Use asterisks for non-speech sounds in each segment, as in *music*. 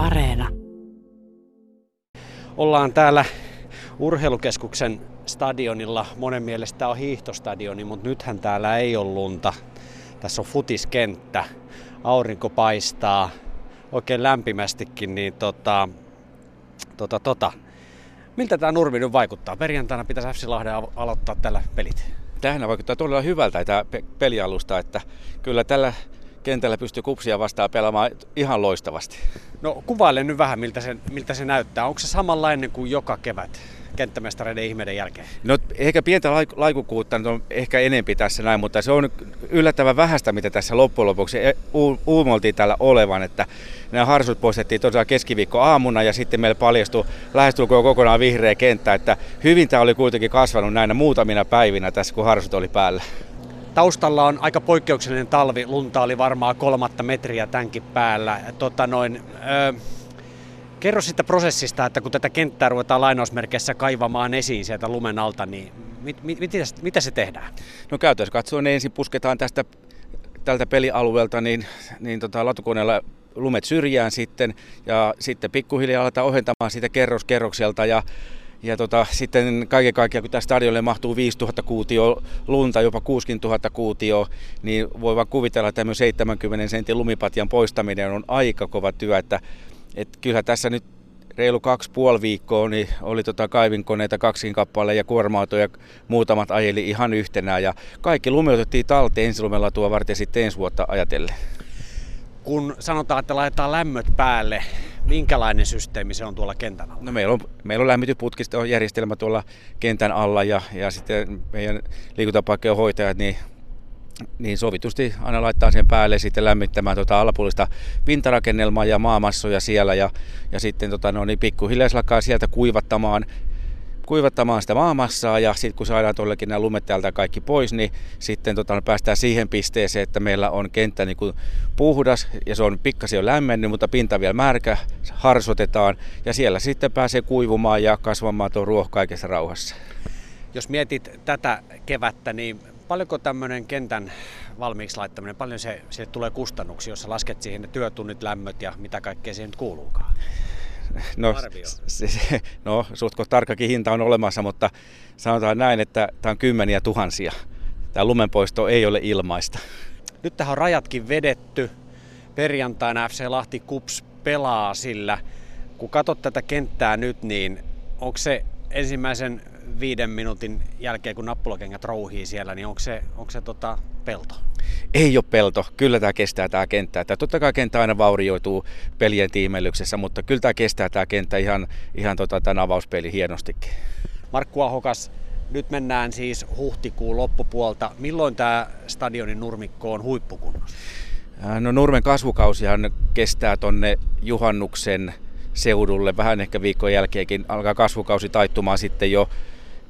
Areena. Ollaan täällä urheilukeskuksen stadionilla. Monen mielestä on hiihtostadioni, mutta nythän täällä ei ole lunta. Tässä on futiskenttä. Aurinko paistaa oikein lämpimästikin, niin tota, tota, tota. Miltä tämä Nurmi nyt vaikuttaa? Perjantaina pitäisi FC Lahden aloittaa tällä pelit. Tähän vaikuttaa todella hyvältä tämä pelialusta, että kyllä tällä kentällä pystyy kupsia vastaan pelaamaan ihan loistavasti. No kuvaile nyt vähän, miltä se, miltä se näyttää. Onko se samanlainen kuin joka kevät? kenttämestareiden ihmeiden jälkeen? No ehkä pientä laikukuutta nyt on ehkä enempi tässä näin, mutta se on yllättävän vähäistä, mitä tässä loppujen lopuksi e- uumoltiin täällä olevan, että nämä harsut poistettiin tosiaan keskiviikko aamuna ja sitten meillä paljastui lähestulkoon kokonaan vihreä kenttä, että hyvin tämä oli kuitenkin kasvanut näinä muutamina päivinä tässä, kun harsut oli päällä. Taustalla on aika poikkeuksellinen talvi, lunta oli varmaan kolmatta metriä tämänkin päällä. Tota noin, ö, kerro siitä prosessista, että kun tätä kenttää ruvetaan lainausmerkeissä kaivamaan esiin sieltä lumen alta, niin mit, mit, mit, mitä se tehdään? No käytännössä katsoen niin ensin pusketaan tästä tältä pelialueelta niin, niin tota, latukoneella lumet syrjään sitten ja sitten pikkuhiljaa aletaan ohentamaan sitä kerros kerrokselta ja ja tota, sitten kaiken kaikkiaan, kun tästä stadionille mahtuu 5000 kuutio lunta, jopa 60 000 kuutio, niin voi vaan kuvitella, että tämmöinen 70 sentin lumipatjan poistaminen on aika kova työ. Että, että kyllä tässä nyt reilu kaksi puoli viikkoa niin oli tota kaivinkoneita kaksin kappale ja kuorma ja muutamat ajeli ihan yhtenään. Ja kaikki lumi otettiin talteen ensilumella tuo varten sitten ensi vuotta ajatellen. Kun sanotaan, että laitetaan lämmöt päälle, minkälainen systeemi se on tuolla kentän alla? No meillä on, meillä on lämmitysputkista järjestelmä tuolla kentän alla ja, ja sitten meidän liikuntapaikkojen hoitajat niin niin sovitusti aina laittaa sen päälle sitten lämmittämään tuota alapuolista pintarakennelmaa ja maamassoja siellä ja, ja sitten tota, no, niin pikkuhiljaa alkaa sieltä kuivattamaan kuivattamaan sitä maamassaa ja sitten kun saadaan todellakin nämä lumet täältä kaikki pois, niin sitten tota, päästään siihen pisteeseen, että meillä on kenttä niin kuin puhdas ja se on pikkasen jo lämmennyt, mutta pinta vielä märkä, harsotetaan ja siellä sitten pääsee kuivumaan ja kasvamaan tuo ruoho kaikessa rauhassa. Jos mietit tätä kevättä, niin paljonko tämmöinen kentän valmiiksi laittaminen, paljon se, se tulee kustannuksia, jos lasket siihen ne työtunnit, lämmöt ja mitä kaikkea siihen nyt kuuluukaan? No, se, se, *laughs* no suht tarkkakin hinta on olemassa, mutta sanotaan näin, että tämä on kymmeniä tuhansia. Tämä lumenpoisto ei ole ilmaista. Nyt tähän on rajatkin vedetty. Perjantaina FC Lahti Kups pelaa sillä. Kun katsot tätä kenttää nyt, niin onko se ensimmäisen viiden minuutin jälkeen, kun nappulakengät rouhii siellä, niin onko se, onko se tota pelto? Ei ole pelto. Kyllä tämä kestää tämä kenttä. Että totta kai kenttä aina vaurioituu pelien tiimellyksessä, mutta kyllä tämä kestää tämä kenttä ihan, ihan tota, tämän avauspeli hienostikin. Markku Ahokas, nyt mennään siis huhtikuun loppupuolta. Milloin tämä stadionin nurmikko on huippukunnossa? No Nurmen kasvukausihan kestää tonne juhannuksen seudulle. Vähän ehkä viikon jälkeenkin alkaa kasvukausi taittumaan sitten jo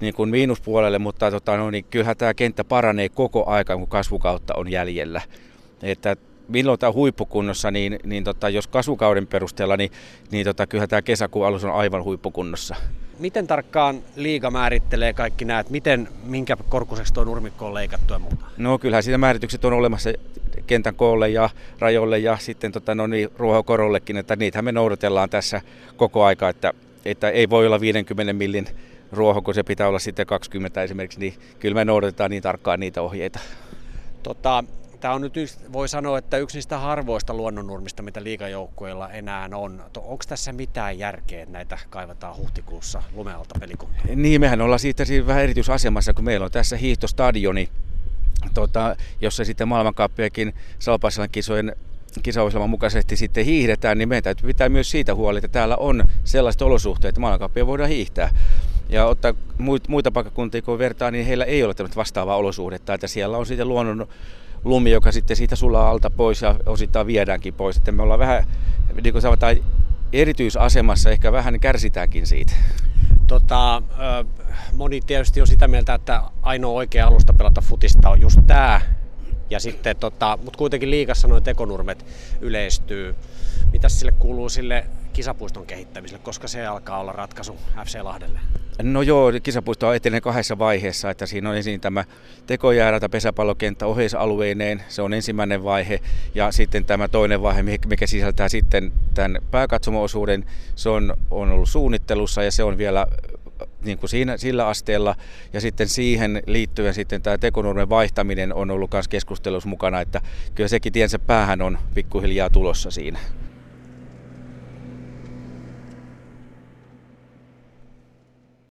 niin kuin miinuspuolelle, mutta tota, no, niin kyllähän tämä kenttä paranee koko aika, kun kasvukautta on jäljellä. Että milloin tämä huippukunnossa, niin, niin tota, jos kasvukauden perusteella, niin, niin tota, kyllähän tämä kesäkuun alus on aivan huippukunnossa. Miten tarkkaan liiga määrittelee kaikki nämä, että miten, minkä korkuiseksi tuo nurmikko on leikattu ja muuta? No kyllähän siitä määritykset on olemassa kentän koolle ja rajoille ja sitten tota, no niin, ruohokorollekin, että niitähän me noudatellaan tässä koko aika, että, että ei voi olla 50 millin ruoho, kun se pitää olla sitten 20 esimerkiksi, niin kyllä me noudatetaan niin tarkkaan niitä ohjeita. Tota, Tämä on nyt, voi sanoa, että yksi niistä harvoista luonnonnurmista, mitä liikajoukkueilla enää on. Onko tässä mitään järkeä, että näitä kaivataan huhtikuussa lumealta pelikuntoon? Niin, mehän ollaan siitä siinä vähän erityisasemassa, kun meillä on tässä hiihtostadioni, tota, jossa sitten maailmankaappiakin Salpaiselan kisojen kisaohjelman mukaisesti sitten hiihdetään, niin meidän täytyy pitää myös siitä huoli, että täällä on sellaiset olosuhteet, että maailmankappia voidaan hiihtää. Ja ottaa muita paikkakuntia kun vertaa, niin heillä ei ole tämmöistä vastaavaa olosuhdetta, että siellä on sitten luonnon lumi, joka sitten siitä sulaa alta pois ja osittain viedäänkin pois. Että me ollaan vähän, niin kuin sanotaan, erityisasemassa, ehkä vähän kärsitäänkin siitä. Tota, moni tietysti on sitä mieltä, että ainoa oikea alusta pelata futista on just tämä. Ja sitten, tota, mutta kuitenkin liikassa noin tekonurmet yleistyy. Mitä sille kuuluu sille kisapuiston kehittämiselle, koska se alkaa olla ratkaisu FC Lahdelle? No joo, kisapuisto on etenee kahdessa vaiheessa, että siinä on ensin tämä tekojäärata pesäpallokenttä oheisalueineen, se on ensimmäinen vaihe, ja sitten tämä toinen vaihe, mikä sisältää sitten tämän pääkatsomo-osuuden, se on, on ollut suunnittelussa ja se on vielä niin kuin siinä, sillä asteella. Ja sitten siihen liittyen sitten tämä tekonurmen vaihtaminen on ollut myös keskustelussa mukana, että kyllä sekin tiensä päähän on pikkuhiljaa tulossa siinä.